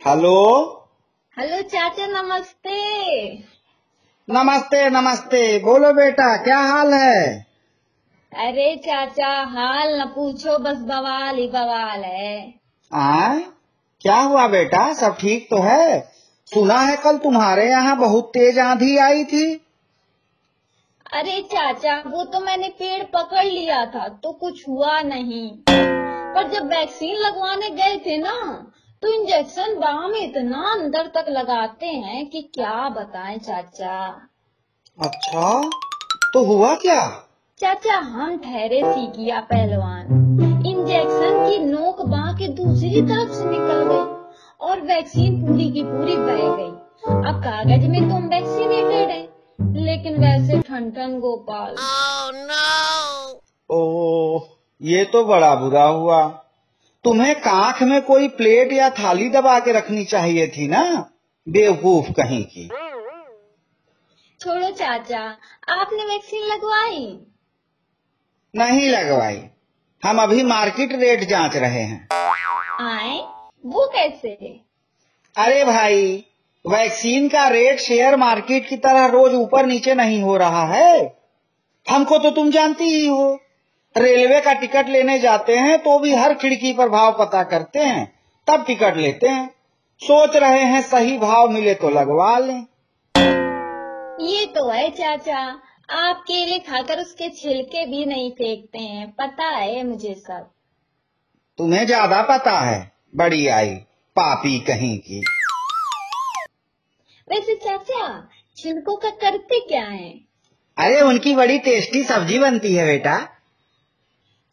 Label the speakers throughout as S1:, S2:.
S1: Hello?
S2: Hello चाचा नमस्ते।
S1: नमस्ते नमस्ते। बोलो बेटा क्या हाल है?
S2: अरे चाचा हाल न पूछो बस बवाल ही बवाल है।
S1: आ? क्या हुआ बेटा? सब ठीक तो है? सुना है कल तुम्हारे यहाँ बहुत तेज आंधी आई थी।
S2: अरे चाचा वो तो मैंने पेड़ पकड़ लिया था तो कुछ हुआ नहीं। पर जब वैक्सीन लगवाने गए थे ना तो इंजेक्शन बाह में इतना अंदर तक लगाते हैं कि क्या बताएँ चाचा?
S1: अच्छा तो हुआ क्या?
S2: चाचा हम ठहरे सीखिया पहलवान। इंजेक्शन की नोक बाह के दूसरी तरफ़ से निकल गई और वैक्सीन पूरी की पूरी बह गई। अब कागज़ में तुम वैक्सीनेटेड है लेकिन वैसे ठन ठन गोपाल
S1: ओ ये तो बड़ा बुरा हुआ। तुम्हें कांख में कोई प्लेट या थाली दबा के रखनी चाहिए थी ना? बेवकूफ़ कहीं की।
S2: छोड़ो चाचा आपने वैक्सीन लगवाई?
S1: नहीं लगवाई। हम अभी मार्केट रेट जाँच रहे हैं।
S2: आए? वो कैसे?
S1: अरे भाई वैक्सीन का रेट शेयर मार्केट की तरह रोज ऊपर नीचे नहीं हो रहा है। हमको तो तुम जानती ही हो। रेलवे का टिकट लेने जाते हैं तो भी हर खिड़की पर भाव पता करते हैं तब टिकट लेते हैं। सोच रहे हैं सही भाव मिले तो लगवा लें।
S2: ये तो है चाचा आप केले खाकर उसके छिलके भी नहीं फेंकते हैं पता है मुझे सब।
S1: तुम्हें ज़्यादा पता है बड़ी आई पापी कहीं की।
S2: वैसे चाचा छिलकों का करते क्या है?
S1: अरे उनकी बड़ी टेस्टी सब्ज़ी बनती है बेटा।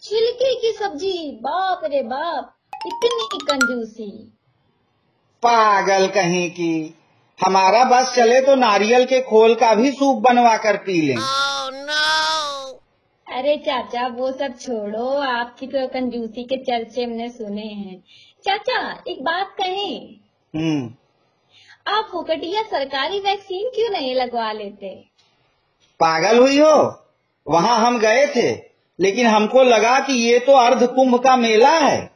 S2: छिलके की सब्ज़ी। बाप रे बाप इतनी कंजूसी।
S1: पागल कहीं की हमारा बस चले तो नारियल के खोल का भी सूप बनवा कर पी लें।
S2: अरे चाचा वो सब छोड़ो आपकी तो कंजूसी के चर्चे हमने सुने हैं। चाचा एक बात कहें।
S1: हम्म।
S2: आप फुकटिया सरकारी वैक्सीन क्यों नहीं लगवा लेते?
S1: पागल हुई हो? वहाँ हम गए थे। लेकिन हमको लगा कि ये तो अर्ध कुंभ का मेला है।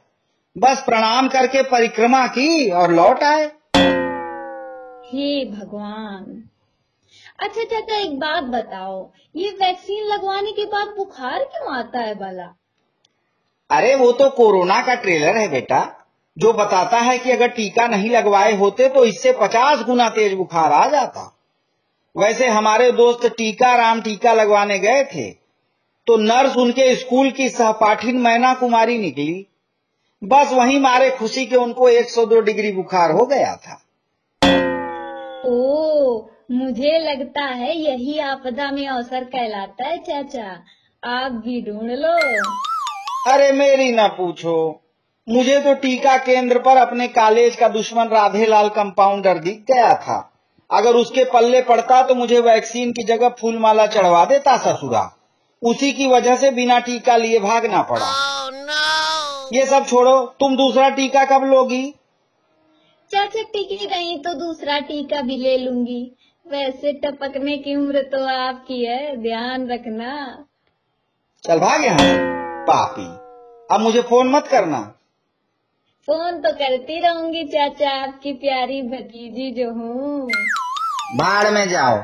S1: बस प्रणाम करके परिक्रमा की और लौट आए।
S2: हे भगवान। अच्छा चाचा एक बात बताओ। ये वैक्सीन लगवाने के बाद बुखार क्यों आता है भला?
S1: अरे वो तो कोरोना का ट्रेलर है बेटा। जो बताता है कि अगर टीका नहीं लगवाए होते तो इससे पचास गुना तेज बुखार आ जाता। वैसे हमारे दोस्त टीका राम टीका लगवाने गए थे। तो नर्स उनके स्कूल की सहपाठिन मैना कुमारी निकली। बस वहीं मारे खुशी के उनको 102 डिग्री बुखार हो गया था।
S2: ओ मुझे लगता है यही आपदा में अवसर कहलाता है चाचा। आप भी ढूंढ लो।
S1: अरे मेरी ना पूछो। मुझे तो टीका केंद्र पर अपने कॉलेज का दुश्मन राधेलाल कंपाउंडर दिख गया था। अगर उसके पल्ले पड़ता तो मुझे वैक्सीन की जगह फूलमाला चढ़वा देता ससुरा। उसी की वजह से बिना टीका लिए भागना पड़ा। ये सब छोड़ो तुम दूसरा टीका कब लोगी?
S2: चाचा टिकी नहीं तो दूसरा टीका भी ले लूँगी। वैसे टपकने की उम्र तो आपकी है ध्यान रखना।
S1: चल भाग यहाँ पापी। अब मुझे फ़ोन मत करना।
S2: फ़ोन तो करती रहूँगी चाचा आपकी प्यारी भतीजी जो हूँ।
S1: बाढ़ में जाओ।